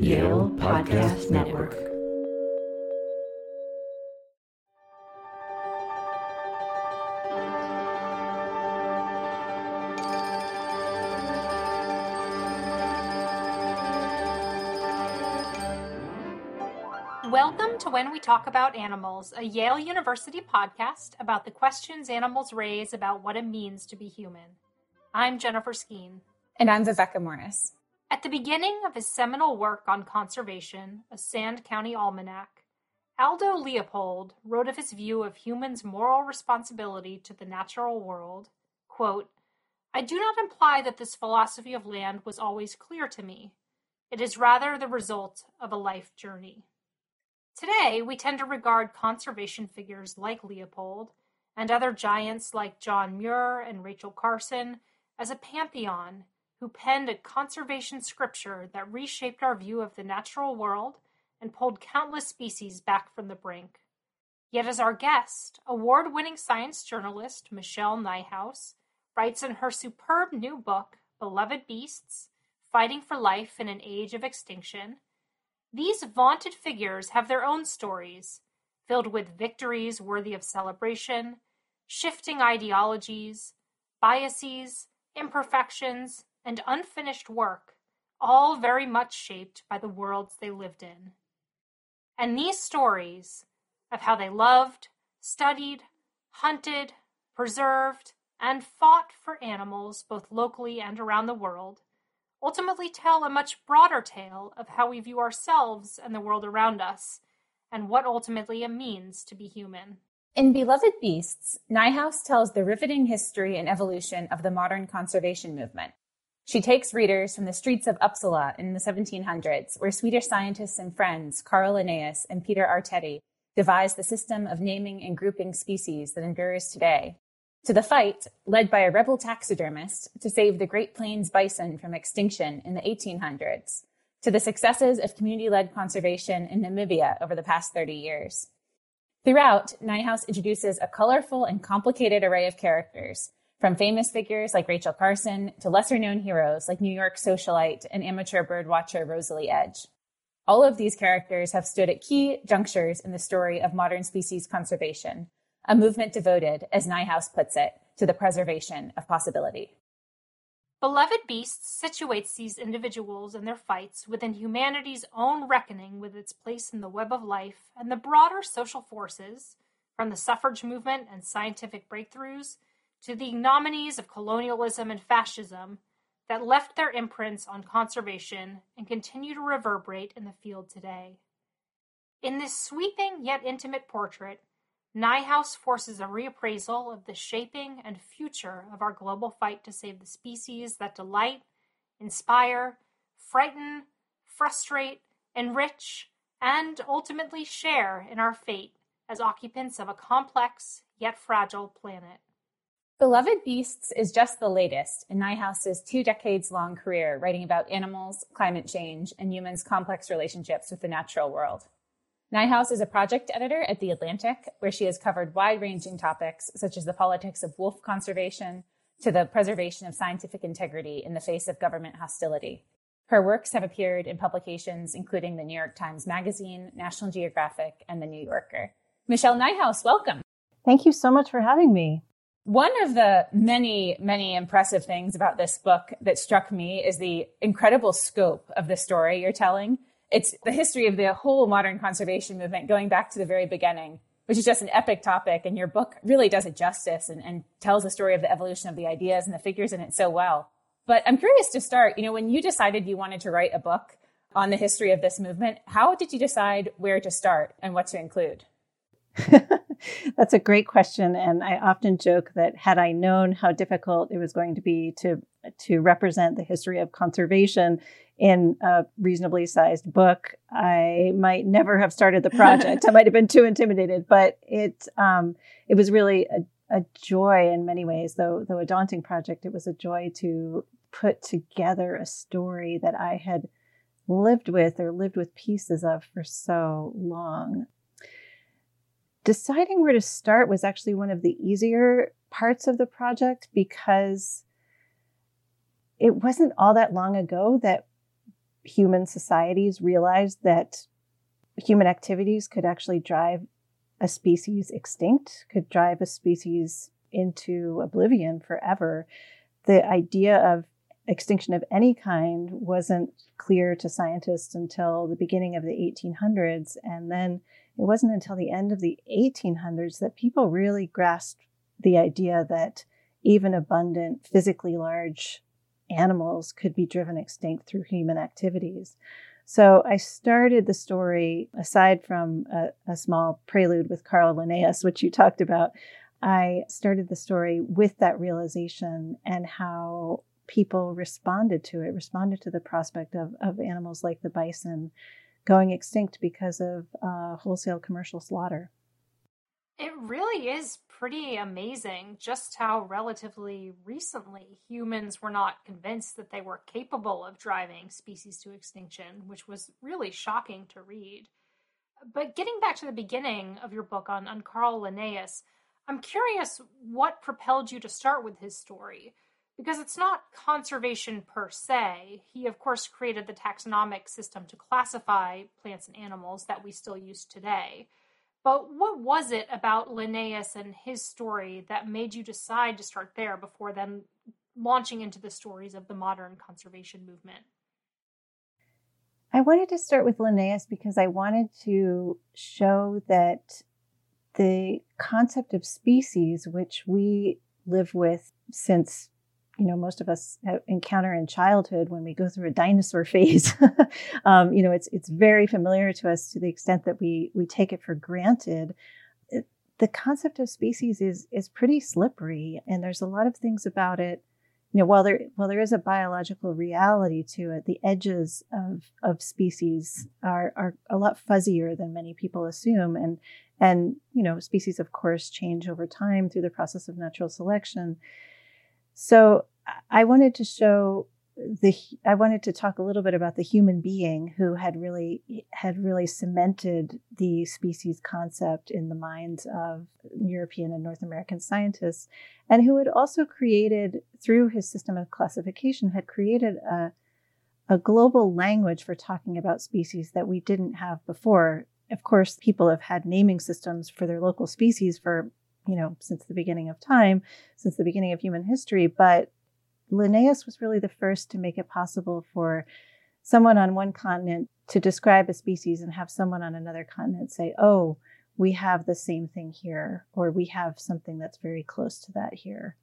Yale Podcast Network. Welcome to When We Talk About Animals, a Yale University podcast about the questions animals raise about what it means to be human. I'm Jennifer Skene. And I'm Viveka Morris. At the beginning of his seminal work on conservation, A Sand County Almanac, Aldo Leopold wrote of his view of humans' moral responsibility to the natural world, quote, I do not imply that this philosophy of land was always clear to me. It is rather the result of a life journey. Today, we tend to regard conservation figures like Leopold and other giants like John Muir and Rachel Carson as a pantheon who penned a conservation scripture that reshaped our view of the natural world and pulled countless species back from the brink. Yet, as our guest, award winning science journalist Michelle Nijhuis writes in her superb new book, Beloved Beasts Fighting for Life in an Age of Extinction, these vaunted figures have their own stories, filled with victories worthy of celebration, shifting ideologies, biases, imperfections, and unfinished work, all very much shaped by the worlds they lived in. And these stories of how they loved, studied, hunted, preserved, and fought for animals both locally and around the world ultimately tell a much broader tale of how we view ourselves and the world around us, and what ultimately it means to be human. In Beloved Beasts, Nijhuis tells the riveting history and evolution of the modern conservation movement. She takes readers from the streets of Uppsala in the 1700s, where Swedish scientists and friends Carl Linnaeus and Peter Artedi devised the system of naming and grouping species that endures today, to the fight led by a rebel taxidermist to save the Great Plains bison from extinction in the 1800s, to the successes of community led conservation in Namibia over the past 30 years. Throughout, Nijhuis introduces a colorful and complicated array of characters, from famous figures like Rachel Carson to lesser known heroes like New York socialite and amateur birdwatcher Rosalie Edge. All of these characters have stood at key junctures in the story of modern species conservation, a movement devoted, as Nijhuis puts it, to the preservation of possibility. Beloved Beasts situates these individuals and their fights within humanity's own reckoning with its place in the web of life and the broader social forces, from the suffrage movement and scientific breakthroughs to the ignominies of colonialism and fascism, that left their imprints on conservation and continue to reverberate in the field today. In this sweeping yet intimate portrait, Nijhuis forces a reappraisal of the shaping and future of our global fight to save the species that delight, inspire, frighten, frustrate, enrich, and ultimately share in our fate as occupants of a complex yet fragile planet. Beloved Beasts is just the latest in Nijhuis's two decades long career writing about animals, climate change, and humans' complex relationships with the natural world. Nijhuis is a project editor at The Atlantic, where she has covered wide ranging topics such as the politics of wolf conservation to the preservation of scientific integrity in the face of government hostility. Her works have appeared in publications including the New York Times Magazine, National Geographic, and The New Yorker. Michelle Nijhuis, welcome. Thank you so much for having me. One of the many, many impressive things about this book that struck me is the incredible scope of the story you're telling it's the history of the whole modern conservation movement going back to the very beginning, which is just an epic topic. And your book really does it justice and, and tells the story of the evolution of the ideas and the figures in it so well. But I'm curious to start, you know, when you decided you wanted to write a book on the history of this movement, how did you decide where to start and what to include? That's a great question, and I often joke that had I known how difficult it was going to be to to represent the history of conservation in a reasonably sized book, I might never have started the project. I might have been too intimidated, but it um, it was really a, a joy in many ways, though though a daunting project. It was a joy to put together a story that I had lived with or lived with pieces of for so long. Deciding where to start was actually one of the easier parts of the project because it wasn't all that long ago that human societies realized that human activities could actually drive a species extinct, could drive a species into oblivion forever. The idea of extinction of any kind wasn't clear to scientists until the beginning of the 1800s. And then it wasn't until the end of the 1800s that people really grasped the idea that even abundant, physically large animals could be driven extinct through human activities. So I started the story, aside from a, a, small prelude with Carl Linnaeus, which you talked about, I started the story with that realization and how people responded to it, responded to the prospect of, of animals like the bison going extinct because of uh, wholesale commercial slaughter. It really is pretty amazing just how relatively recently humans were not convinced that they were capable of driving species to extinction, which was really shocking to read. But getting back to the beginning of your book on, on Carl Linnaeus, I'm curious what propelled you to start with his story because it's not conservation per se. He, of course, created the taxonomic system to classify plants and animals that we still use today. But what was it about Linnaeus and his story that made you decide to start there before then launching into the stories of the modern conservation movement? I wanted to start with Linnaeus because I wanted to show that the concept of species, which we live with since you know most of us encounter in childhood when we go through a dinosaur phase. Um, you know it's it's very familiar to us to the extent that we we take it for granted. It, the concept of species is is pretty slippery and there's a lot of things about it you know while there while there is a biological reality to it the edges of of species are are a lot fuzzier than many people assume. And and you know species of course change over time through the process of natural selection so I wanted to show the I wanted to talk a little bit about the human being who had really had really cemented the species concept in the minds of European and North American scientists and who had also created through his system of classification had created a a global language for talking about species that we didn't have before. Of course, people have had naming systems for their local species for you know, since the beginning of time, since the beginning of human history. But Linnaeus was really the first to make it possible for someone on one continent to describe a species and have someone on another continent say, oh, we have the same thing here, or we have something that's very close to that here.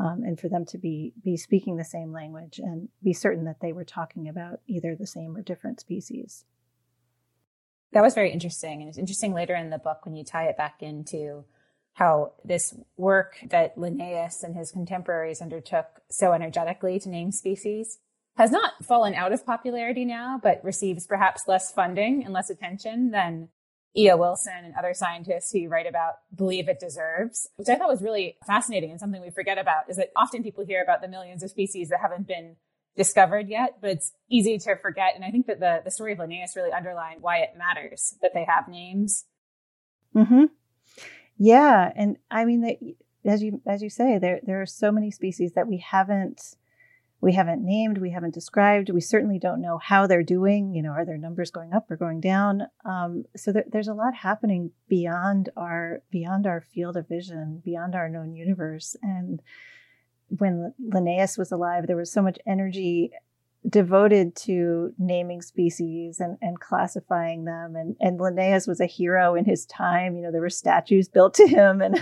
Um, and for them to be be speaking the same language and be certain that they were talking about either the same or different species. That was very interesting, and it's interesting later in the book when you tie it back into how this work that Linnaeus and his contemporaries undertook so energetically to name species has not fallen out of popularity now, but receives perhaps less funding and less attention than E.O. Wilson and other scientists who write about believe it deserves, which I thought was really fascinating and something we forget about is that often people hear about the millions of species that haven't been discovered yet, but it's easy to forget. And I think that the, the story of Linnaeus really underlined why it matters that they have names. Mm-hmm. Yeah, and I mean that as you as you say, there there are so many species that we haven't we haven't named, we haven't described. We certainly don't know how they're doing. You know, are their numbers going up or going down? Um, so there, there's a lot happening beyond our beyond our field of vision, beyond our known universe. And when Linnaeus was alive, there was so much energy devoted to naming species and, and classifying them. And, and Linnaeus was a hero in his time. You know, there were statues built to him. And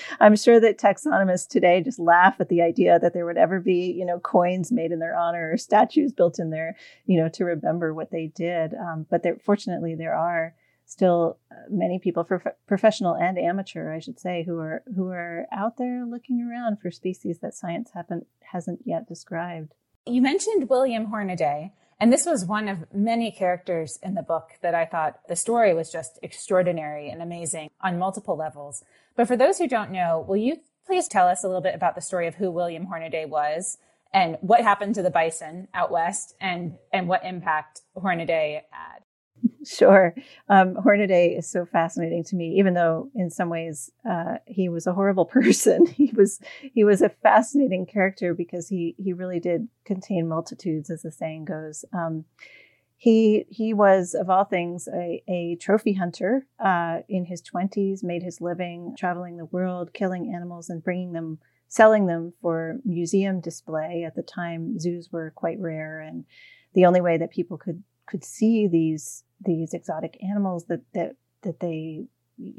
I'm sure that taxonomists today just laugh at the idea that there would ever be, you know, coins made in their honor or statues built in there, you know, to remember what they did. Um, but there, fortunately, there are still uh, many people, prof- professional and amateur, I should say, who are who are out there looking around for species that science haven't hasn't yet described. You mentioned William Hornaday, and this was one of many characters in the book that I thought the story was just extraordinary and amazing on multiple levels. But for those who don't know, will you please tell us a little bit about the story of who William Hornaday was and what happened to the bison out west and, and what impact Hornaday had? Sure. Um, Hornaday is so fascinating to me, even though in some ways uh, he was a horrible person. he was he was a fascinating character because he he really did contain multitudes, as the saying goes. Um, he he was of all things a, a trophy hunter uh, in his 20s made his living traveling the world killing animals and bringing them selling them for museum display at the time zoos were quite rare and the only way that people could could see these these exotic animals that that that they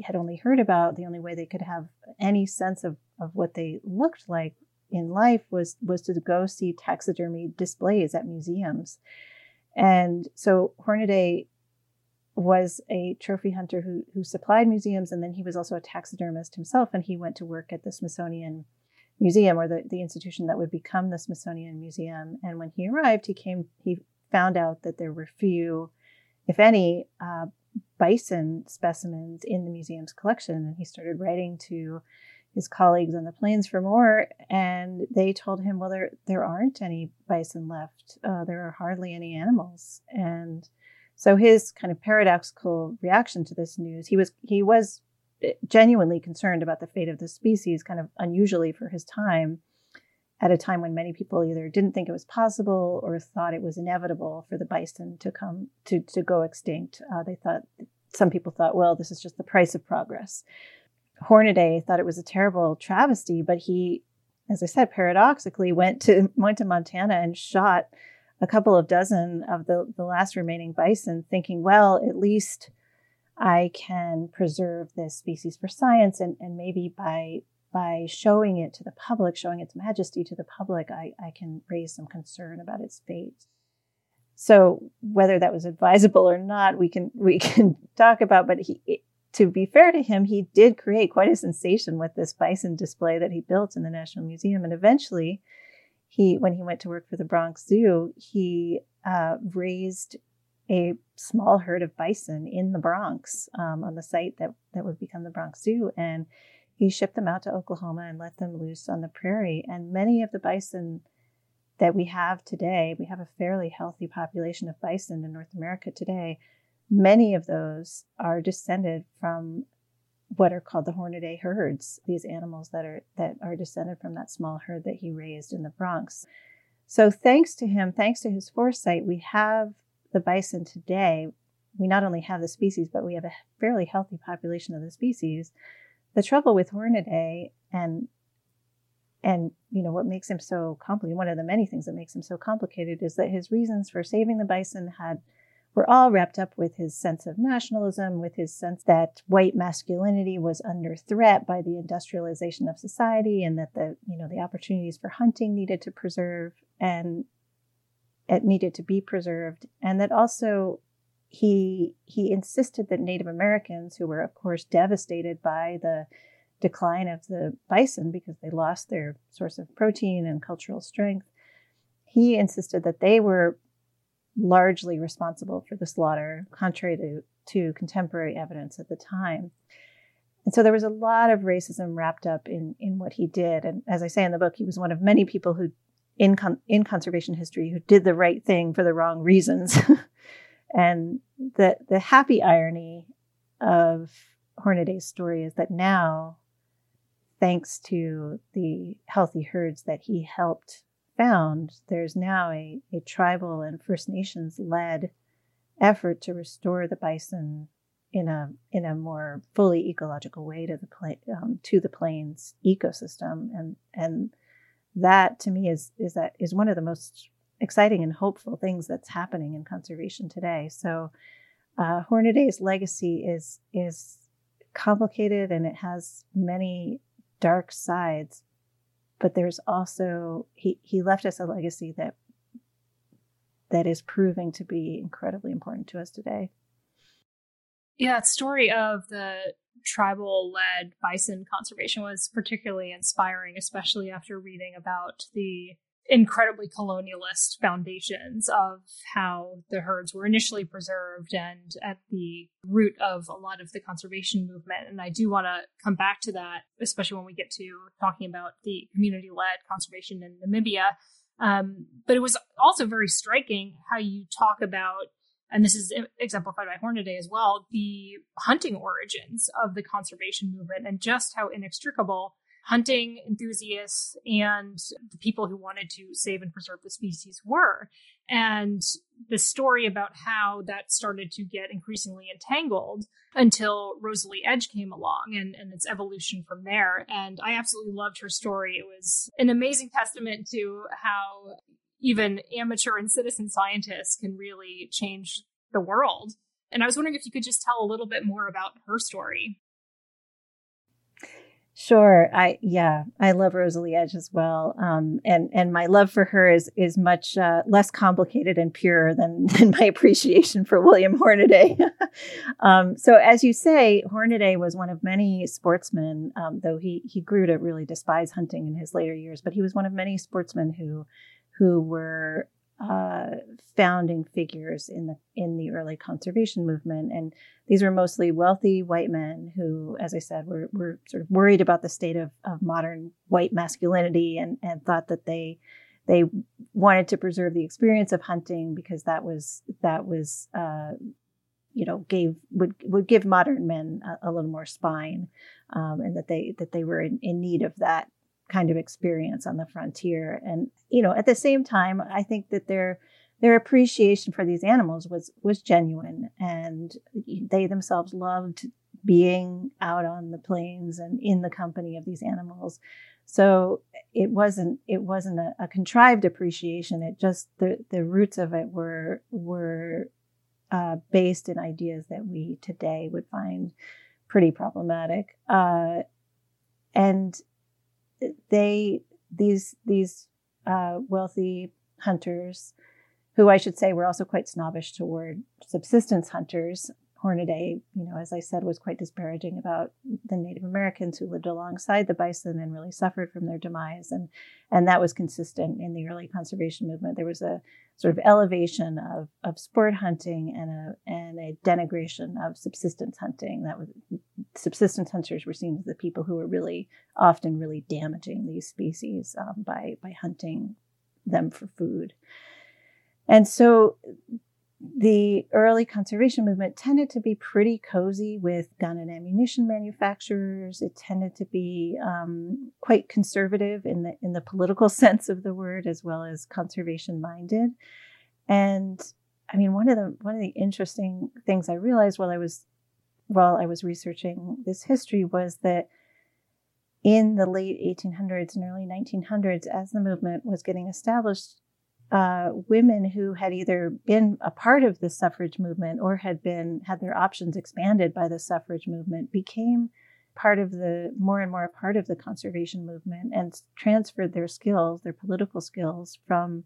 had only heard about the only way they could have any sense of of what they looked like in life was was to go see taxidermy displays at museums and so Hornaday was a trophy hunter who, who supplied museums, and then he was also a taxidermist himself, and he went to work at the Smithsonian Museum or the, the institution that would become the Smithsonian Museum. And when he arrived, he came, he found out that there were few, if any, uh, bison specimens in the museum's collection, and he started writing to his colleagues on the plains for more, and they told him, "Well, there there aren't any bison left. Uh, there are hardly any animals." And so his kind of paradoxical reaction to this news, he was he was eh, genuinely concerned about the fate of the species, kind of unusually for his time, at a time when many people either didn't think it was possible or thought it was inevitable for the bison to come to to go extinct. Uh, they thought some people thought, well, this is just the price of progress. Hornaday thought it was a terrible travesty, but he, as I said, paradoxically went to went to Montana and shot a couple of dozen of the, the last remaining bison, thinking, well, at least I can preserve this species for science and, and maybe by by showing it to the public, showing its majesty to the public, I, I can raise some concern about its fate. So whether that was advisable or not, we can we can talk about. But he to be fair to him, he did create quite a sensation with this bison display that he built in the National Museum. And eventually, he, when he went to work for the Bronx Zoo, he uh, raised a small herd of bison in the Bronx um, on the site that, that would become the Bronx Zoo. And he shipped them out to Oklahoma and let them loose on the prairie. And many of the bison that we have today, we have a fairly healthy population of bison in North America today, Many of those are descended from what are called the Hornaday herds, these animals that are that are descended from that small herd that he raised in the Bronx. So thanks to him, thanks to his foresight, we have the bison today. We not only have the species, but we have a fairly healthy population of the species. The trouble with Hornaday and and you know what makes him so complicated, one of the many things that makes him so complicated is that his reasons for saving the bison had were all wrapped up with his sense of nationalism, with his sense that white masculinity was under threat by the industrialization of society and that the, you know, the opportunities for hunting needed to preserve and it needed to be preserved. And that also he he insisted that Native Americans, who were of course devastated by the decline of the bison because they lost their source of protein and cultural strength, he insisted that they were largely responsible for the slaughter, contrary to, to contemporary evidence at the time. And so there was a lot of racism wrapped up in, in what he did. And as I say in the book, he was one of many people who, in, con- in conservation history, who did the right thing for the wrong reasons. and the, the happy irony of Hornaday's story is that now, thanks to the healthy herds that he helped found, there's now a, a tribal and First Nations led effort to restore the bison in a in a more fully ecological way to the pla- um, to the plains ecosystem, and and that to me is is that is one of the most exciting and hopeful things that's happening in conservation today. So, uh, Hornaday's legacy is is complicated and it has many dark sides, but there's also he he left us a legacy that that is proving to be incredibly important to us today. Yeah, that story of the tribal led bison conservation was particularly inspiring, especially after reading about the incredibly colonialist foundations of how the herds were initially preserved and at the root of a lot of the conservation movement. And I do want to come back to that, especially when we get to talking about the community led conservation in Namibia. Um, but it was also very striking how you talk about, and this is exemplified by Hornaday as well, the hunting origins of the conservation movement and just how inextricable hunting enthusiasts and the people who wanted to save and preserve the species were. And the story about how that started to get increasingly entangled until Rosalie Edge came along and, and its evolution from there. And I absolutely loved her story. It was an amazing testament to how even amateur and citizen scientists can really change the world. And I was wondering if you could just tell a little bit more about her story. Sure. I yeah, I love Rosalie Edge as well. Um, and and my love for her is is much uh, less complicated and pure than than my appreciation for William Hornaday. um, so as you say, Hornaday was one of many sportsmen, um, though he he grew to really despise hunting in his later years. But he was one of many sportsmen who who were uh, founding figures in the in the early conservation movement, and these were mostly wealthy white men who, as I said, were were sort of worried about the state of, of modern white masculinity, and and thought that they they wanted to preserve the experience of hunting because that was that was uh, you know gave would would give modern men a, a little more spine, um, and that they that they were in, in need of that kind of experience on the frontier. And you know, at the same time, I think that their their appreciation for these animals was was genuine, and they themselves loved being out on the plains and in the company of these animals. So it wasn't it wasn't a, a contrived appreciation. It just the the roots of it were were uh, based in ideas that we today would find pretty problematic. Uh, and they these these uh, wealthy hunters, who I should say were also quite snobbish toward subsistence hunters, Hornaday, you know, as I said, was quite disparaging about the Native Americans who lived alongside the bison and really suffered from their demise, and and that was consistent in the early conservation movement. There was a sort of elevation of of sport hunting and a and a denigration of subsistence hunting. That was subsistence hunters were seen as the people who were really often really damaging these species um, by by hunting them for food. And so the early conservation movement tended to be pretty cozy with gun and ammunition manufacturers. It tended to be um, quite conservative in the in the political sense of the word, as well as conservation minded. And I mean, one of the one of the interesting things I realized while I was while I was researching this history was that in the late 1800s and early 1900s, as the movement was getting established, uh, women who had either been a part of the suffrage movement or had been had their options expanded by the suffrage movement became part of the more and more a part of the conservation movement and transferred their skills their political skills from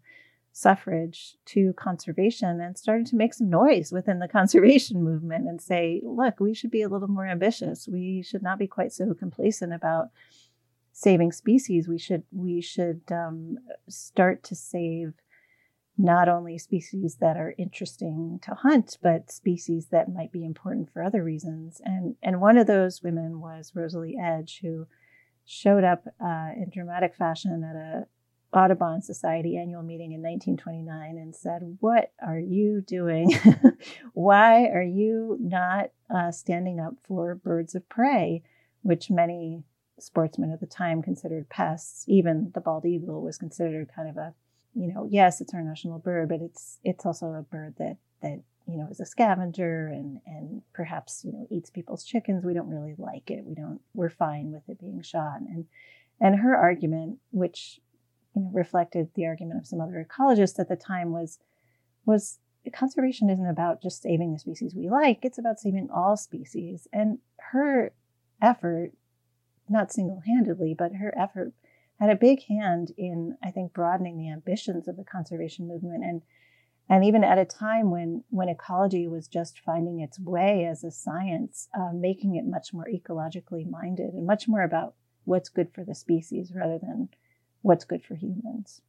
suffrage to conservation and started to make some noise within the conservation movement and say look we should be a little more ambitious. We should not be quite so complacent about saving species. We should we should um, start to save not only species that are interesting to hunt, but species that might be important for other reasons. And and one of those women was Rosalie Edge, who showed up uh, in dramatic fashion at a Audubon Society annual meeting in 1929 and said, "What are you doing? Why are you not uh, standing up for birds of prey, which many sportsmen at the time considered pests? Even the bald eagle was considered kind of a you know, yes, it's our national bird, but it's it's also a bird that that you know is a scavenger and and perhaps you know eats people's chickens. We don't really like it. We don't. We're fine with it being shot. And and her argument, which you know reflected the argument of some other ecologists at the time, was was conservation isn't about just saving the species we like. It's about saving all species. And her effort, not single handedly, but her effort had a big hand in, I think, broadening the ambitions of the conservation movement. And and even at a time when when ecology was just finding its way as a science, uh, making it much more ecologically minded and much more about what's good for the species rather than what's good for humans.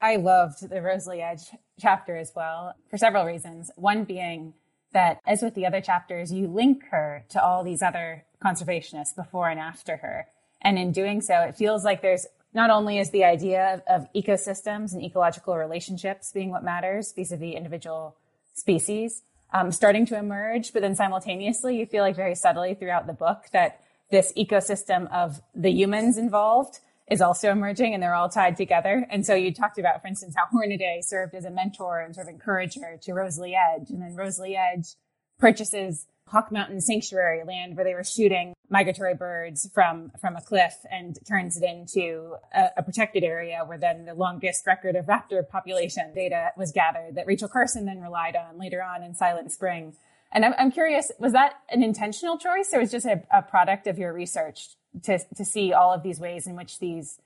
I loved the Rosalie Edge chapter as well for several reasons. One being that, as with the other chapters, you link her to all these other conservationists before and after her. And in doing so, it feels like there's not only is the idea of, ecosystems and ecological relationships being what matters vis-a-vis individual species um, starting to emerge, but then simultaneously, you feel like very subtly throughout the book that this ecosystem of the humans involved is also emerging and they're all tied together. And so you talked about, for instance, how Hornaday served as a mentor and sort of encourager to Rosalie Edge. And then Rosalie Edge purchases Hawk Mountain Sanctuary land where they were shooting migratory birds from, from a cliff and turns it into a, a, protected area where then the longest record of raptor population data was gathered that Rachel Carson then relied on later on in Silent Spring. And I'm, I'm curious, was that an intentional choice or was just a, a product of your research to, to see all of these ways in which these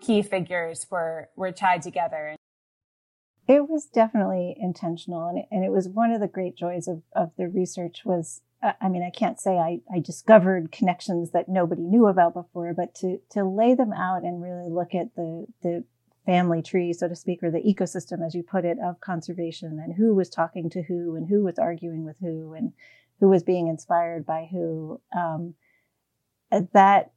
key figures were, were tied together? It was definitely intentional, and and it was one of the great joys of, of the research was uh, I mean, I can't say I, I discovered connections that nobody knew about before, but to, to lay them out and really look at the, the family tree, so to speak, or the ecosystem, as you put it, of conservation and who was talking to who and who was arguing with who and who was being inspired by who. Um, uh, that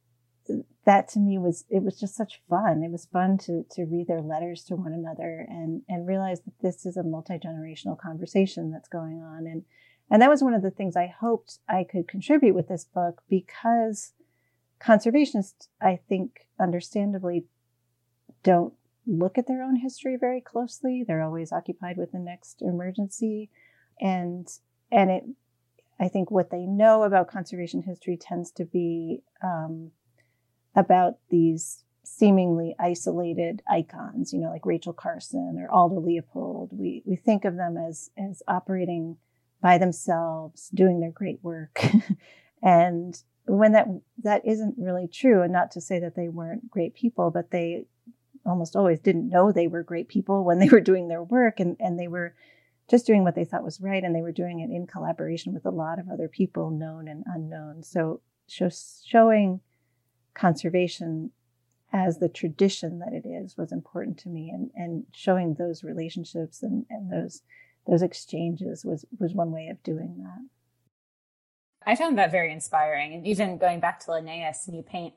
that to me was it was just such fun. It was fun to to read their letters to one another and and realize that this is a multi generational conversation that's going on. And and that was one of the things I hoped I could contribute with this book because conservationists, I think, understandably don't look at their own history very closely. They're always occupied with the next emergency. And and it I think what they know about conservation history tends to be um, about these seemingly isolated icons, you know, like Rachel Carson or Aldo Leopold. We we think of them as as operating by themselves, doing their great work. and when that that isn't really true, and not to say that they weren't great people, but they almost always didn't know they were great people when they were doing their work and, and they were just doing what they thought was right and they were doing it in collaboration with a lot of other people known and unknown so show, showing conservation as the tradition that it is was important to me and, and showing those relationships and, and those those exchanges was was one way of doing that. I found that very inspiring and even going back to linnaeus and you paint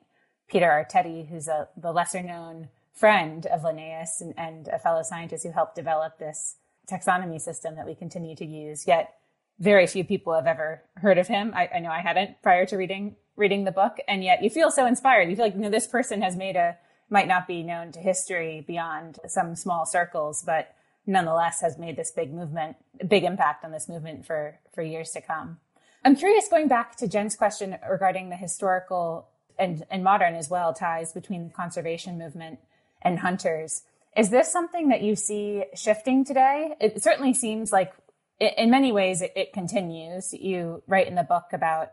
peter artedi who's a the lesser known friend of linnaeus and, and a fellow scientist who helped develop this taxonomy system that we continue to use yet very few people have ever heard of him. I, I know i hadn't prior to reading reading the book and yet you feel so inspired. You feel like you know this person has made a might not be known to history beyond some small circles but nonetheless has made this big movement big impact on this movement for for years to come. I'm curious going back to jen's question regarding the historical and, and modern as well ties between the conservation movement and hunters. Is this something that you see shifting today? It certainly seems like in many ways it, it continues. You write in the book about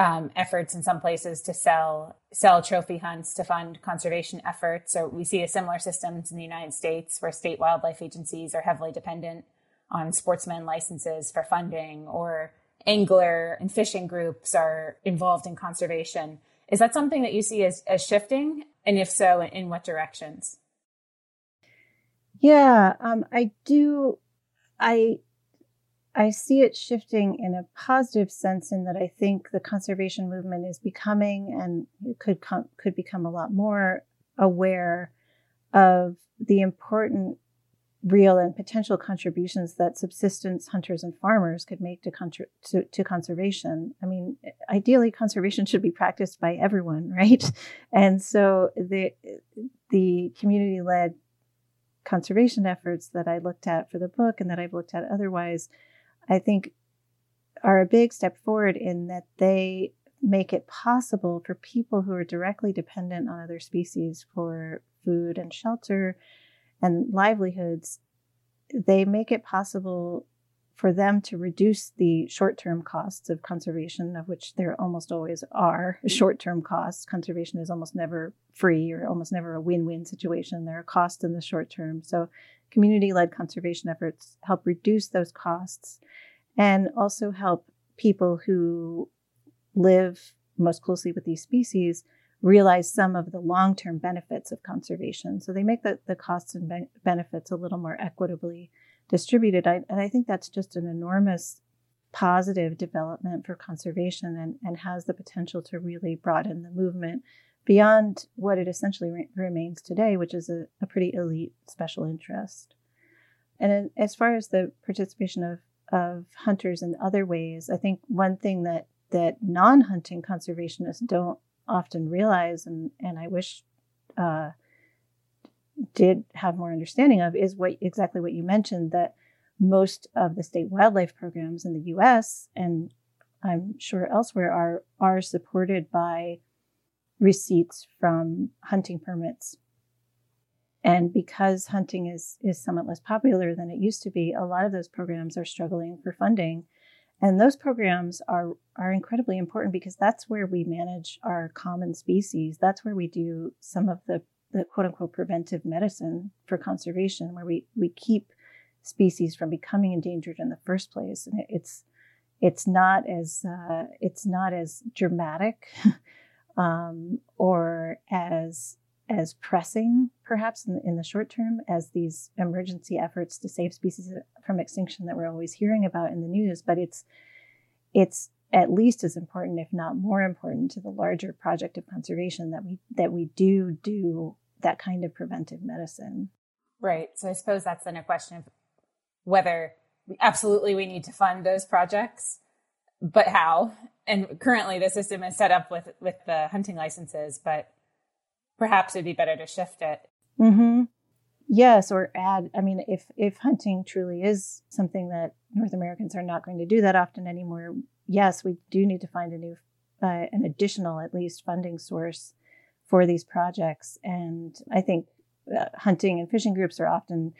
um, efforts in some places to sell sell trophy hunts to fund conservation efforts. So we see a similar systems in the United States where state wildlife agencies are heavily dependent on sportsmen licenses for funding or angler and fishing groups are involved in conservation. Is that something that you see as, as shifting? And if so, in what directions? Yeah, um, I do. I I see it shifting in a positive sense in that I think the conservation movement is becoming and could com- could become a lot more aware of the important real and potential contributions that subsistence hunters and farmers could make to, contra- to, to conservation. I mean, ideally, conservation should be practiced by everyone, right? And so the the community led conservation efforts that I looked at for the book and that I've looked at otherwise I think are a big step forward in that they make it possible for people who are directly dependent on other species for food and shelter and livelihoods. They make it possible for them to reduce the short term costs of conservation, of which there almost always are short term costs. Conservation is almost never free or almost never a win win situation. There are costs in the short term. So, community led conservation efforts help reduce those costs and also help people who live most closely with these species realize some of the long term benefits of conservation. So they make the, the costs and be- benefits a little more equitably distributed. I, and I think that's just an enormous positive development for conservation and, and has the potential to really broaden the movement beyond what it essentially re- remains today, which is a, a pretty elite special interest. And as far as the participation of of hunters in other ways. I think one thing that that non-hunting conservationists don't often realize, and and I wish uh, did have more understanding of, is what exactly what you mentioned that most of the state wildlife programs in the U.S. and I'm sure elsewhere are are supported by receipts from hunting permits. And because hunting is is somewhat less popular than it used to be, a lot of those programs are struggling for funding. And those programs are are incredibly important because that's where we manage our common species. That's where we do some of the the quote unquote preventive medicine for conservation, where we we keep species from becoming endangered in the first place. And it's it's not as uh, it's not as dramatic um, or as as pressing, perhaps in the, in the short term, as these emergency efforts to save species from extinction that we're always hearing about in the news. But it's it's at least as important, if not more important, to the larger project of conservation that we that we do do that kind of preventive medicine. Right. So I suppose that's then a question of whether absolutely we need to fund those projects, but how? And currently the system is set up with with the hunting licenses, but perhaps it'd be better to shift it. Mm-hmm. Yes, or add. I mean, if if hunting truly is something that North Americans are not going to do that often anymore, yes, we do need to find a new, uh, an additional at least funding source for these projects. And I think uh, hunting and fishing groups are often,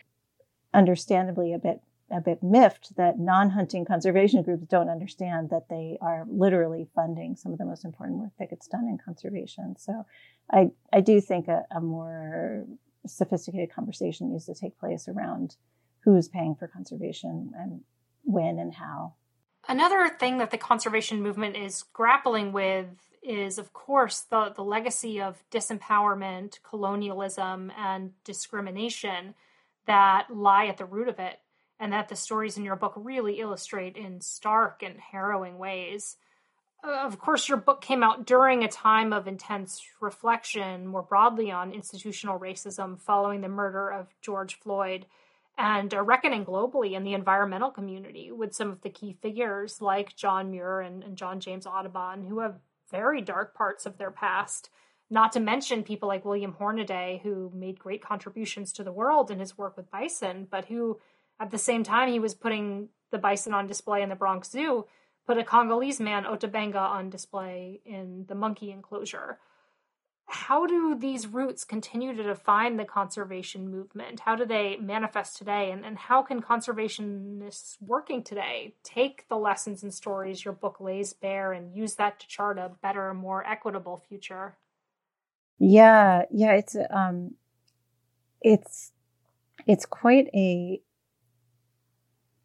understandably, a bit a bit miffed that non-hunting conservation groups don't understand that they are literally funding some of the most important work that gets done in conservation. So I, I do think a, a more sophisticated conversation needs to take place around who's paying for conservation and when and how. Another thing that the conservation movement is grappling with is, of course, the, the legacy of disempowerment, colonialism, and discrimination that lie at the root of it, and that the stories in your book really illustrate in stark and harrowing ways. Uh, of course, your book came out during a time of intense reflection more broadly on institutional racism following the murder of George Floyd and a reckoning globally in the environmental community with some of the key figures like John Muir and, and John James Audubon, who have very dark parts of their past. Not to mention people like William Hornaday, who made great contributions to the world in his work with bison, but who, at the same time, he was putting the bison on display in the Bronx Zoo put a Congolese man, Ota Benga, on display in the monkey enclosure. How do these roots continue to define the conservation movement? How do they manifest today? And, and how can conservationists working today take the lessons and stories your book lays bare and use that to chart a better, more equitable future? Yeah, yeah, it's um it's it's quite a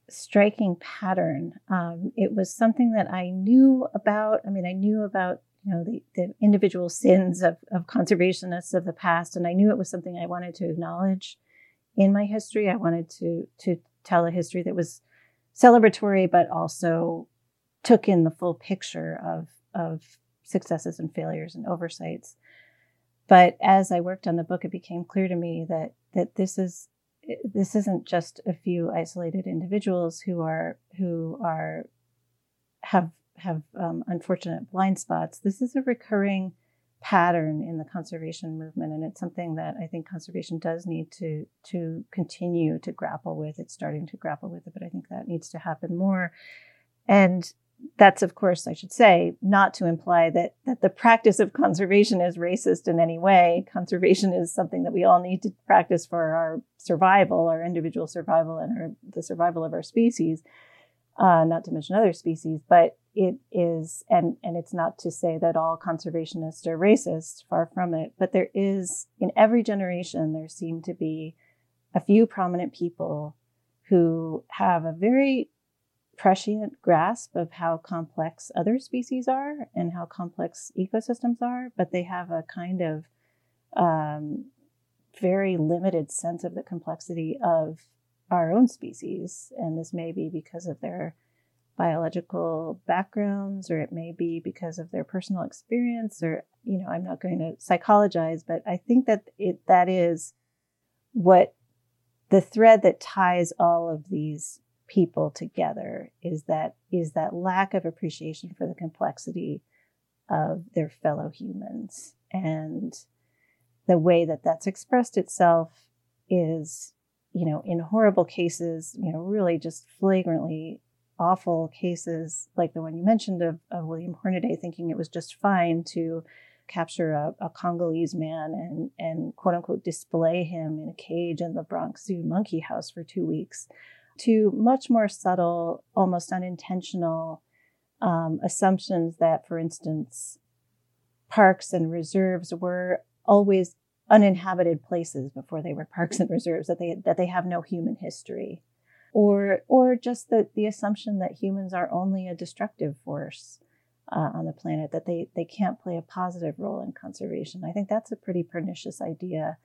striking pattern. Um, it was something that I knew about. I mean, I knew about you know the, the individual sins of, of conservationists of the past, and I knew it was something I wanted to acknowledge in my history. I wanted to to tell a history that was celebratory, but also took in the full picture of of successes and failures and oversights. But as I worked on the book, it became clear to me that that this is this isn't just a few isolated individuals who are who are have have um, unfortunate blind spots. This is a recurring pattern in the conservation movement, and it's something that I think conservation does need to to continue to grapple with. It's starting to grapple with it, but I think that needs to happen more. And that's of course i should say not to imply that that the practice of conservation is racist in any way conservation is something that we all need to practice for our survival our individual survival and our, the survival of our species uh, not to mention other species but it is and and it's not to say that all conservationists are racist far from it but there is in every generation there seem to be a few prominent people who have a very prescient grasp of how complex other species are and how complex ecosystems are, but they have a kind of um, very limited sense of the complexity of our own species. And this may be because of their biological backgrounds, or it may be because of their personal experience, or, you know, I'm not going to psychologize, but I think that it, that is what the thread that ties all of these people together is that is that lack of appreciation for the complexity of their fellow humans. And the way that that's expressed itself is you know in horrible cases you know really just flagrantly awful cases like the one you mentioned of, of william hornaday thinking it was just fine to capture a, a, Congolese man and and quote unquote display him in a cage in the Bronx Zoo monkey house for two weeks, to much more subtle, almost unintentional um, assumptions that, for instance, parks and reserves were always uninhabited places before they were parks and reserves that they that they have no human history or or just the the assumption that humans are only a destructive force uh, on the planet that they they can't play a positive role in conservation. I think that's a pretty pernicious idea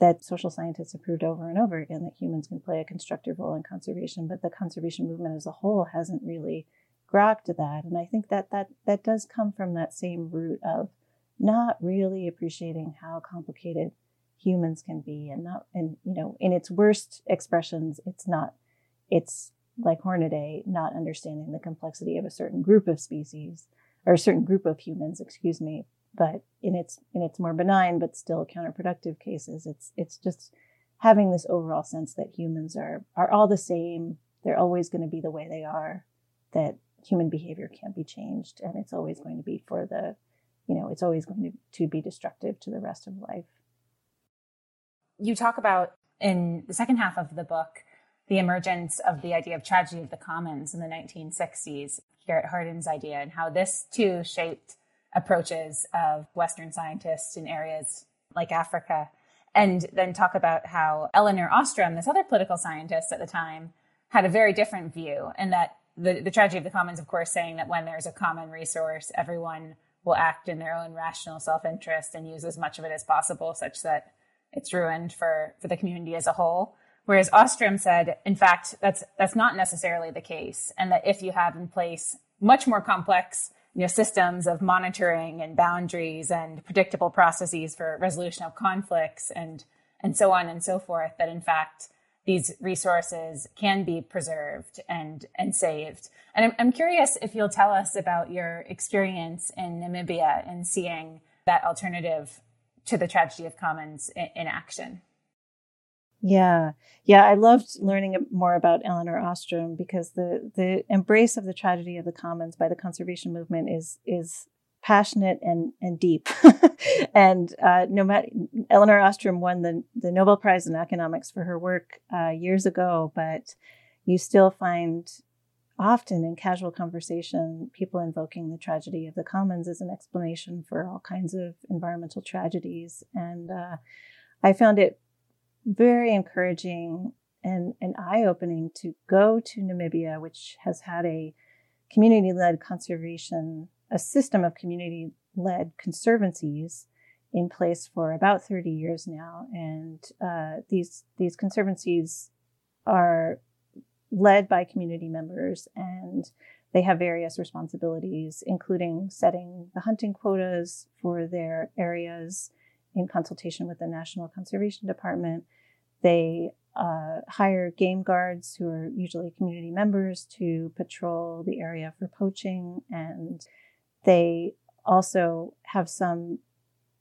that social scientists have proved over and over again that humans can play a constructive role in conservation, but the conservation movement as a whole hasn't really grokked that. And I think that that that does come from that same root of not really appreciating how complicated humans can be and not and you know in its worst expressions it's not it's like Hornaday not understanding the complexity of a certain group of species or a certain group of humans, excuse me. But in its in its more benign but still counterproductive cases, it's it's just having this overall sense that humans are are all the same. They're always going to be the way they are. That human behavior can't be changed, and it's always going to be for the, you know, it's always going to, to be destructive to the rest of life. You talk about in the second half of the book the emergence of the idea of tragedy of the commons in the 1960s, Garrett Hardin's idea, and how this too shaped approaches of Western scientists in areas like Africa. And then talk about how Elinor Ostrom, this other political scientist at the time, had a very different view, and that the, the tragedy of the commons, of course, saying that when there's a common resource, everyone will act in their own rational self interest and use as much of it as possible, such that it's ruined for, for the community as a whole. Whereas Ostrom said, in fact, that's that's not necessarily the case, and that if you have in place much more complex you know, systems of monitoring and boundaries and predictable processes for resolution of conflicts and and so on and so forth, that in fact these resources can be preserved and and saved. And I'm, I'm curious if you'll tell us about your experience in Namibia and seeing that alternative to the tragedy of commons in, in action. Yeah. Yeah, I loved learning more about Elinor Ostrom because the the embrace of the tragedy of the commons by the conservation movement is is passionate and and deep. and uh, no matter Elinor Ostrom won the the Nobel Prize in economics for her work uh, years ago, but you still find often in casual conversation people invoking the tragedy of the commons as an explanation for all kinds of environmental tragedies. And uh, I found it very encouraging and, and eye opening to go to Namibia, which has had a community led conservation, a system of community led conservancies in place for about 30 years now. And uh, these, these conservancies are led by community members and they have various responsibilities, including setting the hunting quotas for their areas in consultation with the National Conservation Department. They uh, hire game guards who are usually community members to patrol the area for poaching. And they also have some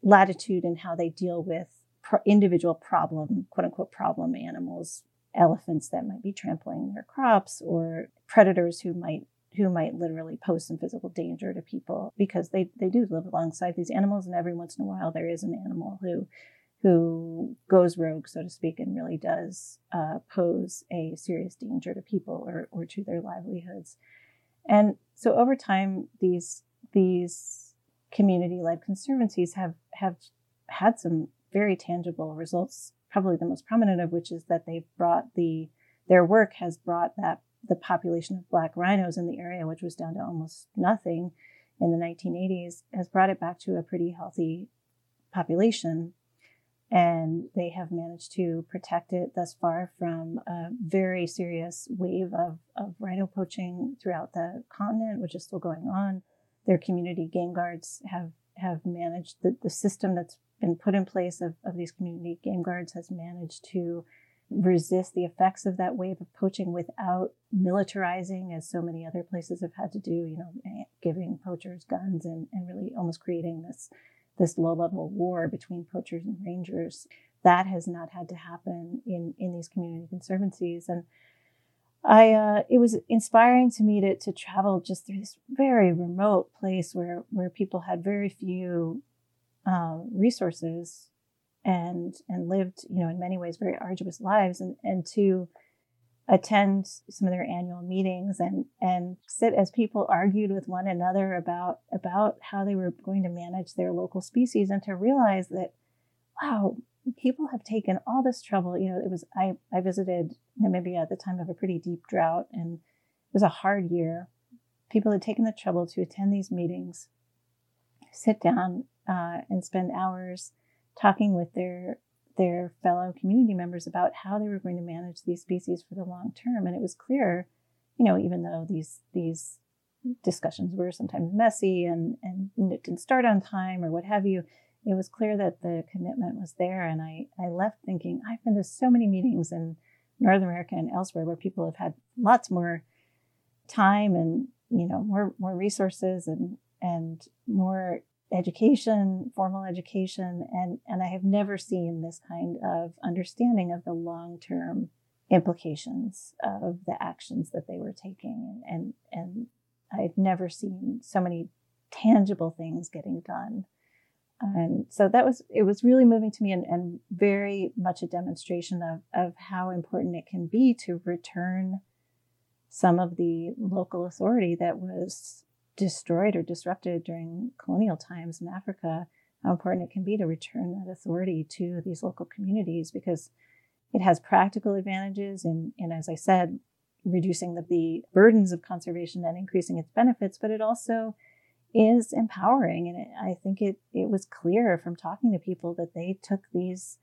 latitude in how they deal with pro- individual problem, quote unquote, problem animals, elephants that might be trampling their crops or predators who might who might literally pose some physical danger to people because they, they do live alongside these animals and every once in a while there is an animal who who goes rogue, so to speak, and really does uh, pose a serious danger to people or, or to their livelihoods. And so over time, these these community-led conservancies have have had some very tangible results. Probably the most prominent of which is that they've brought the their work has brought that the population of black rhinos in the area, which was down to almost nothing in the 1980s, has brought it back to a pretty healthy population and they have managed to protect it thus far from a very serious wave of, of rhino poaching throughout the continent, which is still going on. Their community game guards have have managed the, the system that's been put in place of, of these community game guards has managed to resist the effects of that wave of poaching without militarizing, as so many other places have had to do, you know, eh, giving poachers guns and, and really almost creating this, this low level war between poachers and rangers. That has not had to happen in, in these community conservancies. And I, uh, it was inspiring to me to, to travel just through this very remote place where, where people had very few um, resources and and lived you know in many ways very arduous lives and and to attend some of their annual meetings and and sit as people argued with one another about about how they were going to manage their local species and to realize that wow people have taken all this trouble. You know it was i i visited namibia at the time of a pretty deep drought and it was a hard year. People had taken the trouble to attend these meetings sit down uh, and spend hours talking with their their fellow community members about how they were going to manage these species for the long term. And it was clear, you know, even though these these discussions were sometimes messy and and it didn't start on time or what have you, it was clear that the commitment was there. And I I left thinking I've been to so many meetings in North America and elsewhere where people have had lots more time and you know more more resources and and more education, formal education, and, and I have never seen this kind of understanding of the long term implications of the actions that they were taking. And, and I've never seen so many tangible things getting done. And so that was, it was really moving to me and, and very much a demonstration of, of how important it can be to return some of the local authority that was destroyed or disrupted during colonial times in Africa, how important it can be to return that authority to these local communities because it has practical advantages in, in as I said, reducing the, the burdens of conservation and increasing its benefits, but it also is empowering. And it, I think it, it was clear from talking to people that they took these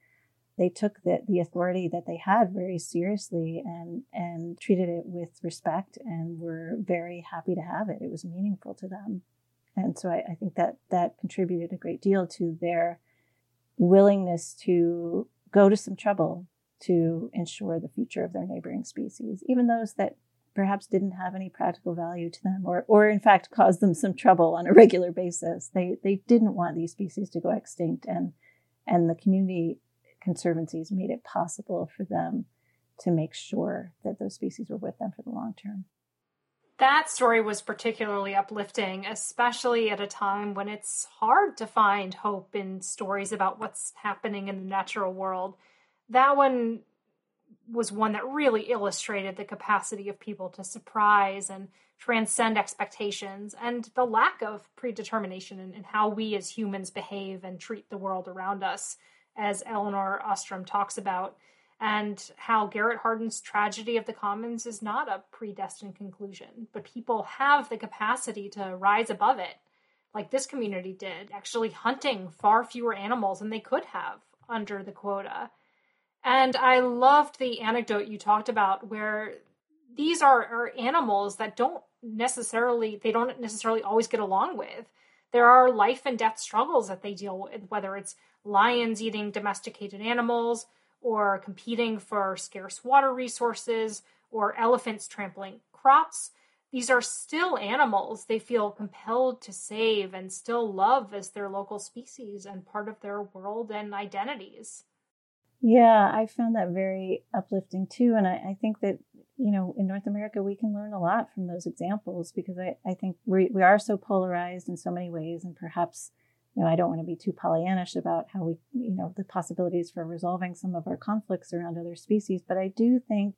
they took the, the authority that they had very seriously and and treated it with respect and were very happy to have it. It was meaningful to them. And so I, I think that that contributed a great deal to their willingness to go to some trouble to ensure the future of their neighboring species, even those that perhaps didn't have any practical value to them or, or in fact caused them some trouble on a regular basis. They, they didn't want these species to go extinct and, and the community conservancies made it possible for them to make sure that those species were with them for the long term. That story was particularly uplifting, especially at a time when it's hard to find hope in stories about what's happening in the natural world. That one was one that really illustrated the capacity of people to surprise and transcend expectations and the lack of predetermination in, in how we as humans behave and treat the world around us as Elinor Ostrom talks about, and how Garrett Hardin's tragedy of the commons is not a predestined conclusion, but people have the capacity to rise above it, like this community did, actually hunting far fewer animals than they could have under the quota. And I loved the anecdote you talked about where these are, are animals that don't necessarily they don't necessarily always get along with. There are life and death struggles that they deal with, whether it's lions eating domesticated animals, or competing for scarce water resources, or elephants trampling crops. These are still animals they feel compelled to save and still love as their local species and part of their world and identities. Yeah, I found that very uplifting too. And I, I, think that, you know, in North America, we can learn a lot from those examples because I, I think we, we are so polarized in so many ways. And perhaps you know, I don't want to be too Pollyannish about how we, you know, the possibilities for resolving some of our conflicts around other species. But I do think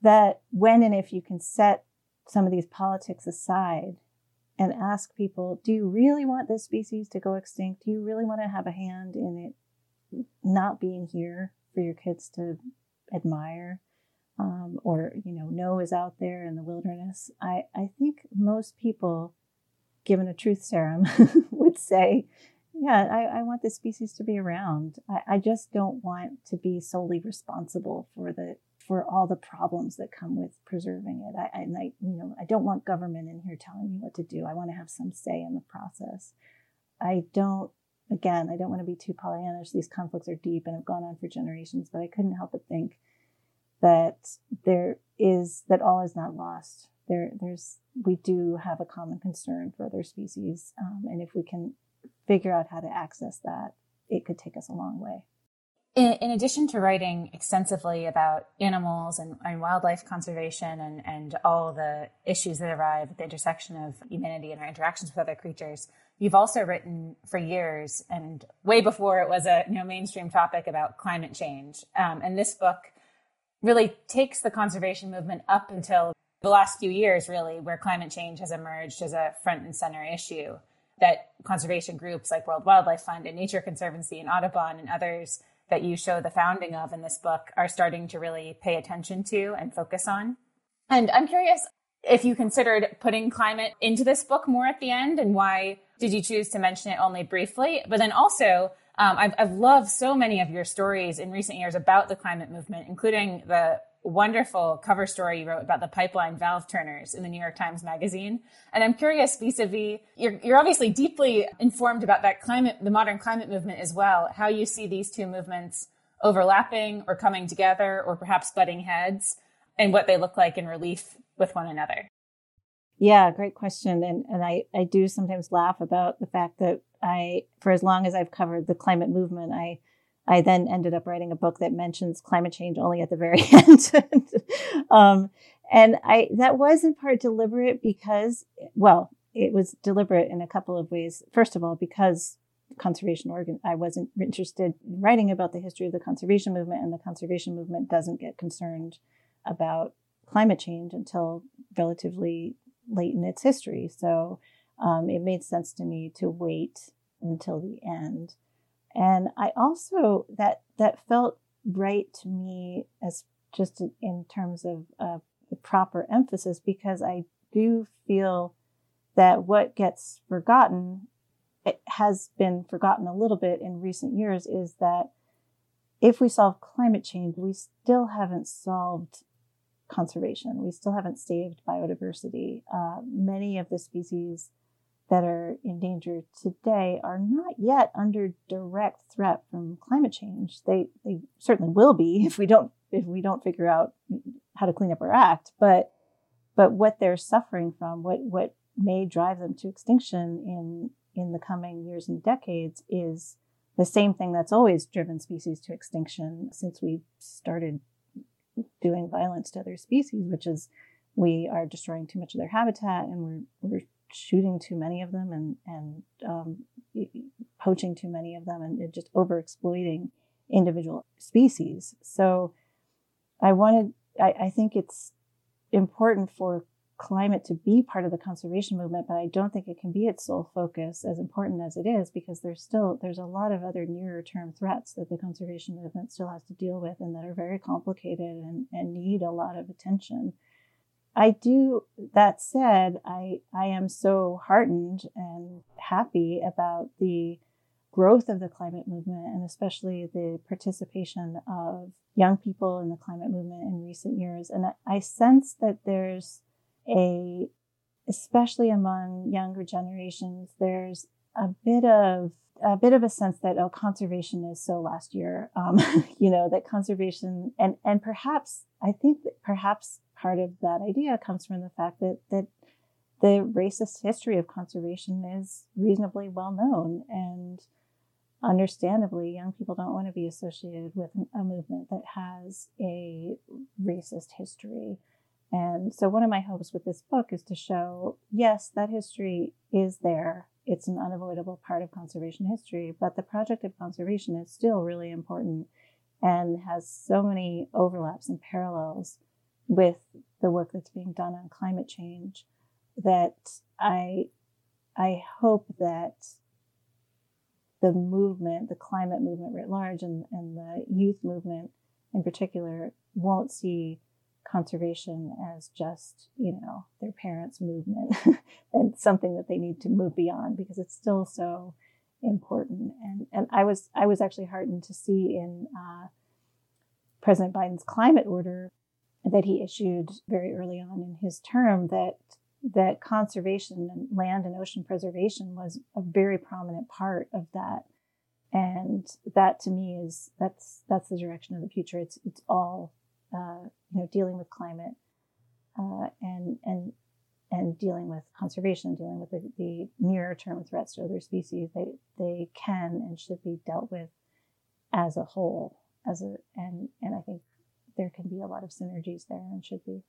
that when and if you can set some of these politics aside and ask people, do you really want this species to go extinct? Do you really want to have a hand in it not being here for your kids to admire? Um, or, you know, know is out there in the wilderness. I, I think most people, given a truth serum, would say, yeah, I, I, want the species to be around. I, I, just don't want to be solely responsible for the for all the problems that come with preserving it. I, I, you know, I don't want government in here telling me what to do. I want to have some say in the process. I don't. Again, I don't want to be too Pollyannish. These conflicts are deep and have gone on for generations, but I couldn't help but think that there is that all is not lost. There, there's we do have a common concern for other species, um, and if we can figure out how to access that, it could take us a long way. In, in, addition to writing extensively about animals and, and, wildlife conservation and, and all the issues that arrive at the intersection of humanity and our interactions with other creatures, you've also written for years and way before it was a you know mainstream topic about climate change. Um, and this book really takes the conservation movement up until the last few years, really, where climate change has emerged as a front and center issue. That conservation groups like World Wildlife Fund and Nature Conservancy and Audubon and others that you show the founding of in this book are starting to really pay attention to and focus on. And I'm curious if you considered putting climate into this book more at the end and why did you choose to mention it only briefly? But then also, um, I've, I've loved so many of your stories in recent years about the climate movement, including the wonderful cover story you wrote about the pipeline valve turners in the New York Times Magazine. And I'm curious, vis-a-vis, you're, you're obviously deeply informed about that climate, the modern climate movement as well, how you see these two movements overlapping or coming together or perhaps butting heads and what they look like in relief with one another. Yeah, great question. And, and I, I do sometimes laugh about the fact that I, for as long as I've covered the climate movement, I I then ended up writing a book that mentions climate change only at the very end. um, and I that was in part deliberate because, well, it was deliberate in a couple of ways. First of all, because conservation organ, I wasn't interested in writing about the history of the conservation movement, and the conservation movement doesn't get concerned about climate change until relatively late in its history. So um, it made sense to me to wait until the end. And I also that that felt right to me as just in terms of uh, the proper emphasis because I do feel that what gets forgotten it has been forgotten a little bit in recent years is that if we solve climate change, we still haven't solved conservation. We still haven't saved biodiversity. Uh, many of the species that are endangered today are not yet under direct threat from climate change. They they certainly will be if we don't if we don't figure out how to clean up our act. But but what they're suffering from, what what may drive them to extinction in in the coming years and decades is the same thing that's always driven species to extinction since we started doing violence to other species, which is we are destroying too much of their habitat and we're, we're shooting too many of them and and um, poaching too many of them and just over exploiting individual species. So I wanted I, I think it's important for climate to be part of the conservation movement, but I don't think it can be its sole focus as important as it is because there's still there's a lot of other nearer term threats that the conservation movement still has to deal with and that are very complicated and, and need a lot of attention. I do, that said, I, I am so heartened and happy about the growth of the climate movement and especially the participation of young people in the climate movement in recent years. And I, I sense that there's a, especially among younger generations, there's a bit of a bit of a sense that oh conservation is so last year um, you know that conservation and and perhaps i think that perhaps part of that idea comes from the fact that that the racist history of conservation is reasonably well known and understandably young people don't want to be associated with a movement that has a racist history. And so one of my hopes with this book is to show yes that history is there. It's an unavoidable part of conservation history but the project of conservation is still really important and has so many overlaps and parallels with the work that's being done on climate change that I I hope that the movement, the climate movement writ large and, and the youth movement in particular won't see conservation as just, you know, their parents' movement and something that they need to move beyond because it's still so important. And and I was I was actually heartened to see in uh, President Biden's climate order that he issued very early on in his term that that conservation and land and ocean preservation was a very prominent part of that and that to me is that's that's the direction of the future it's it's all uh, you know, dealing with climate uh, and and and dealing with conservation, dealing with the, the nearer term threats to other species, they they can and should be dealt with as a whole. As a and and I think there can be a lot of synergies there and should be.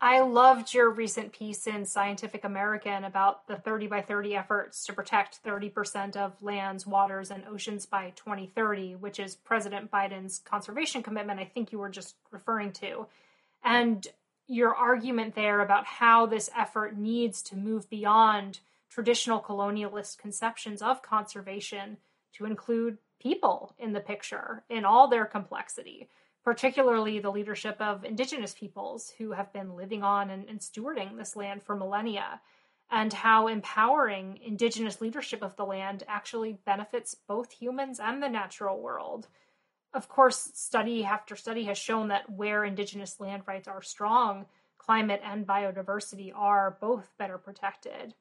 I loved your recent piece in Scientific American about the 30 by 30 efforts to protect 30% of lands, waters, and oceans by 2030, which is President Biden's conservation commitment, I think you were just referring to. And your argument there about how this effort needs to move beyond traditional colonialist conceptions of conservation to include people in the picture in all their complexity, particularly the leadership of indigenous peoples who have been living on and, and stewarding this land for millennia, and how empowering indigenous leadership of the land actually benefits both humans and the natural world of course, study after study has shown that where indigenous land rights are strong, climate and biodiversity are both better protected.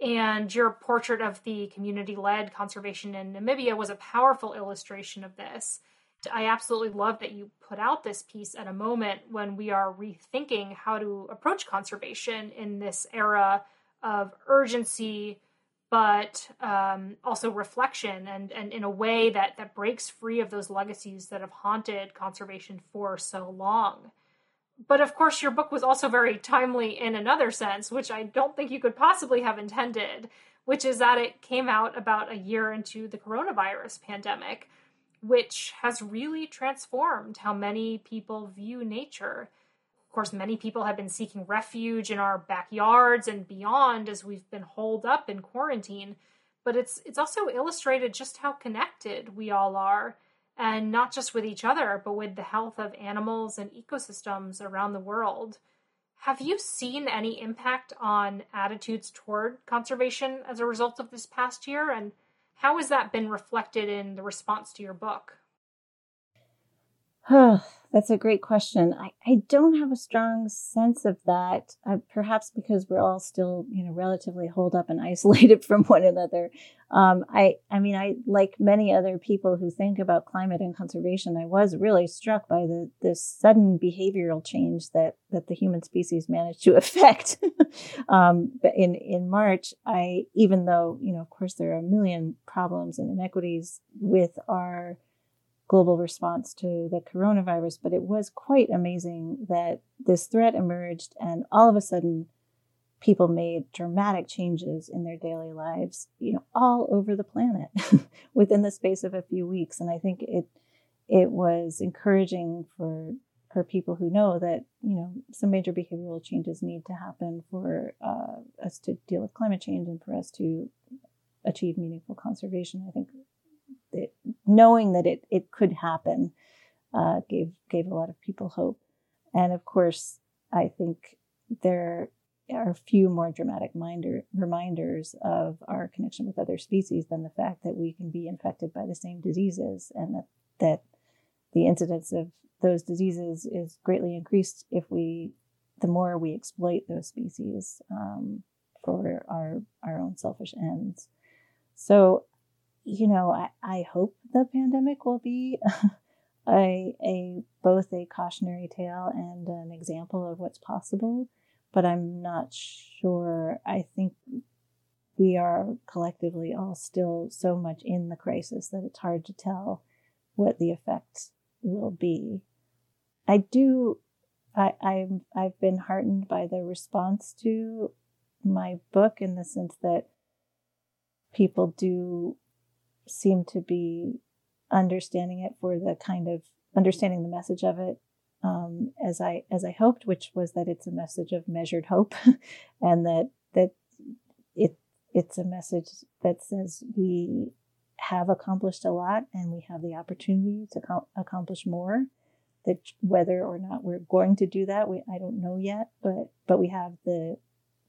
And your portrait of the community led conservation in Namibia was a powerful illustration of this. I absolutely love that you put out this piece at a moment when we are rethinking how to approach conservation in this era of urgency, but um, also reflection and, and in a way that, that breaks free of those legacies that have haunted conservation for so long. But of course, your book was also very timely in another sense, which I don't think you could possibly have intended, which is that it came out about a year into the coronavirus pandemic, which has really transformed how many people view nature Of course, many people have been seeking refuge in our backyards and beyond as we've been holed up in quarantine. But it's it's also illustrated just how connected we all are, and not just with each other, but with the health of animals and ecosystems around the world. Have you seen any impact on attitudes toward conservation as a result of this past year? And how has that been reflected in the response to your book? That's a great question. I, I don't have a strong sense of that, uh, perhaps because we're all still, you know, relatively holed up and isolated from one another. Um, I, I mean, I like many other people who think about climate and conservation. I was really struck by the this sudden behavioral change that that the human species managed to affect. um, but in in March, I even though you know, of course, there are a million problems and inequities with our global response to the coronavirus, but it was quite amazing that this threat emerged and all of a sudden people made dramatic changes in their daily lives, you know, all over the planet within the space of a few weeks. And I think it it was encouraging for for people who know that you know some major behavioral changes need to happen for uh, us to deal with climate change and for us to achieve meaningful conservation. I think it, knowing that it it could happen uh, gave gave a lot of people hope. And of course, I think there are a few more dramatic minder, reminders of our connection with other species than the fact that we can be infected by the same diseases and that, that the incidence of those diseases is greatly increased if we the more we exploit those species um, for our our own selfish ends. So you know, I, I hope the pandemic will be a, a both a cautionary tale and an example of what's possible, but I'm not sure. I think we are collectively all still so much in the crisis that it's hard to tell what the effects will be. I do I, I've I've been heartened by the response to my book in the sense that people do seem to be understanding it for the kind of understanding the message of it um, as I as I hoped, which was that it's a message of measured hope, and that that it it's a message that says we have accomplished a lot and we have the opportunity to co- accomplish more. That whether or not we're going to do that, we I don't know yet, but but we have the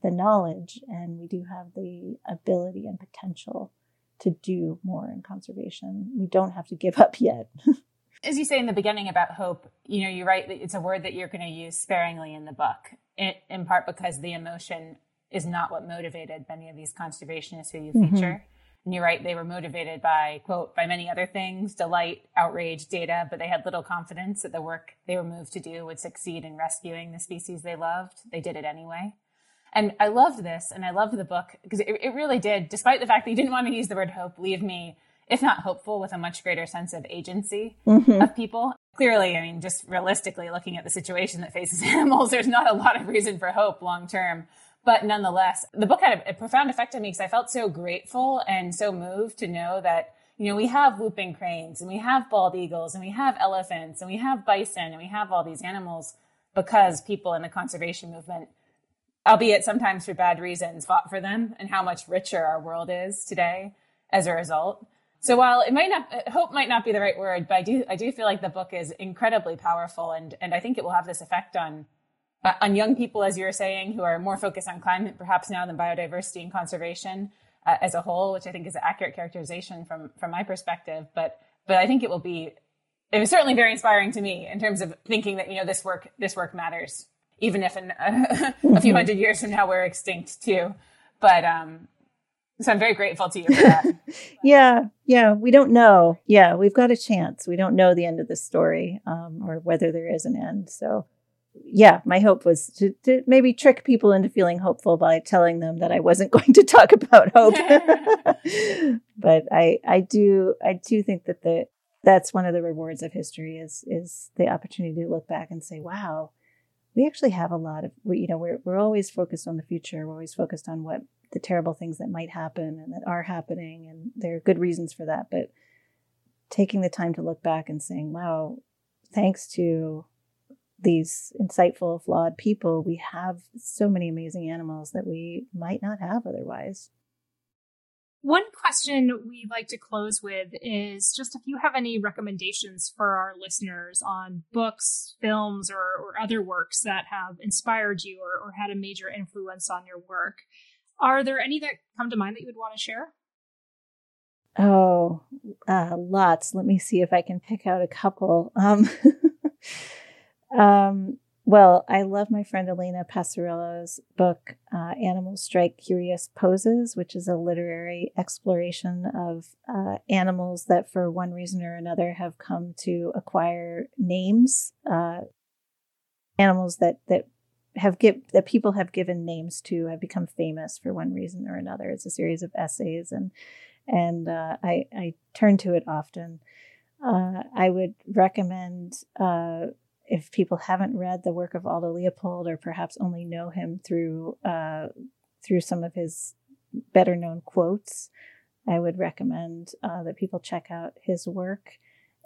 the knowledge and we do have the ability and potential to do more in conservation. We don't have to give up yet. As you say in the beginning about hope, you know, you write that it's a word that you're going to use sparingly in the book, in, in part because the emotion is not what motivated many of these conservationists who you mm-hmm. feature. And you're right, they were motivated by, quote, by many other things, delight, outrage, data, but they had little confidence that the work they were moved to do would succeed in rescuing the species they loved. They did it anyway. And I loved this and I loved the book because it, it really did, despite the fact that you didn't want to use the word hope, leave me, if not hopeful, with a much greater sense of agency mm-hmm. of people. Clearly, I mean, just realistically looking at the situation that faces animals, there's not a lot of reason for hope long term. But nonetheless, the book had a, a profound effect on me because I felt so grateful and so moved to know that, you know, we have whooping cranes and we have bald eagles and we have elephants and we have bison and we have all these animals because people in the conservation movement, albeit sometimes for bad reasons, fought for them and how much richer our world is today as a result. So while it might not, hope might not be the right word, but I do, I do feel like the book is incredibly powerful and, and I think it will have this effect on uh, on young people, as you were saying, who are more focused on climate perhaps now than biodiversity and conservation uh, as a whole, which I think is an accurate characterization from from my perspective. But but I think it will be it was certainly very inspiring to me in terms of thinking that you know this work this work matters, even if in uh, a few hundred years from now we're extinct too. But um, so I'm very grateful to you for that. yeah, yeah, we don't know. Yeah, we've got a chance. We don't know the end of the story um, or whether there is an end. So yeah, my hope was to, to, maybe trick people into feeling hopeful by telling them that I wasn't going to talk about hope. but I, I do, I do think that the that's one of the rewards of history is is the opportunity to look back and say, wow, we actually have a lot of, we, you know, we're we're always focused on the future. We're always focused on what the terrible things that might happen and that are happening, and there are good reasons for that. But taking the time to look back and saying, wow, thanks to these insightful, flawed people, we have so many amazing animals that we might not have otherwise. One question we'd like to close with is just if you have any recommendations for our listeners on books, films, or, or other works that have inspired you or, or had a major influence on your work. Are there any that come to mind that you would want to share? Oh, uh, lots. Let me see if I can pick out a couple. Um, Um, well, I love my friend Elena Passarello's book, uh, Animals Strike Curious Poses, which is a literary exploration of uh, animals that, for one reason or another, have come to acquire names. Uh, animals that that have give that people have given names to have become famous for one reason or another. It's a series of essays, and and uh, I I turn to it often. Uh, I would recommend uh, if people haven't read the work of Aldo Leopold or perhaps only know him through uh, through some of his better known quotes, I would recommend uh, that people check out his work.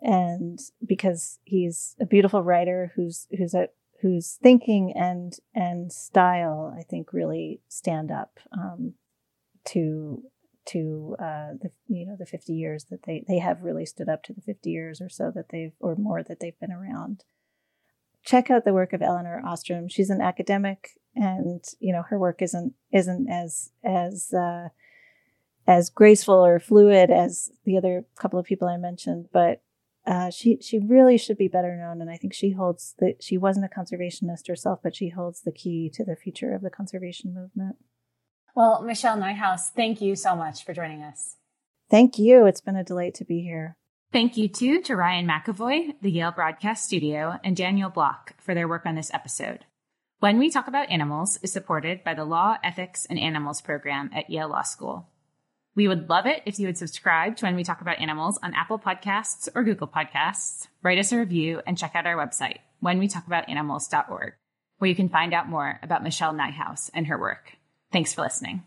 And because he's a beautiful writer who's who's a whose thinking and and style I think really stand up um, to to uh, the you know the 50 years that they they have really stood up to the 50 years or so that they've or more that they've been around check out the work of Elinor Ostrom. She's an academic, and you know her work isn't isn't as as uh, as graceful or fluid as the other couple of people I mentioned, but uh, she she really should be better known. And I think she holds that she wasn't a conservationist herself, but she holds the key to the future of the conservation movement. Well, Michelle Nijhuis, thank you so much for joining us. Thank you. It's been a delight to be here. Thank you too to Ryan McAvoy, the Yale Broadcast Studio, and Daniel Block for their work on this episode. When We Talk About Animals is supported by the Law, Ethics, and Animals program at Yale Law School. We would love it if you would subscribe to When We Talk About Animals on Apple Podcasts or Google Podcasts, write us a review, and check out our website, whenwetalkaboutanimals.org, where you can find out more about Michelle Nijhuis and her work. Thanks for listening.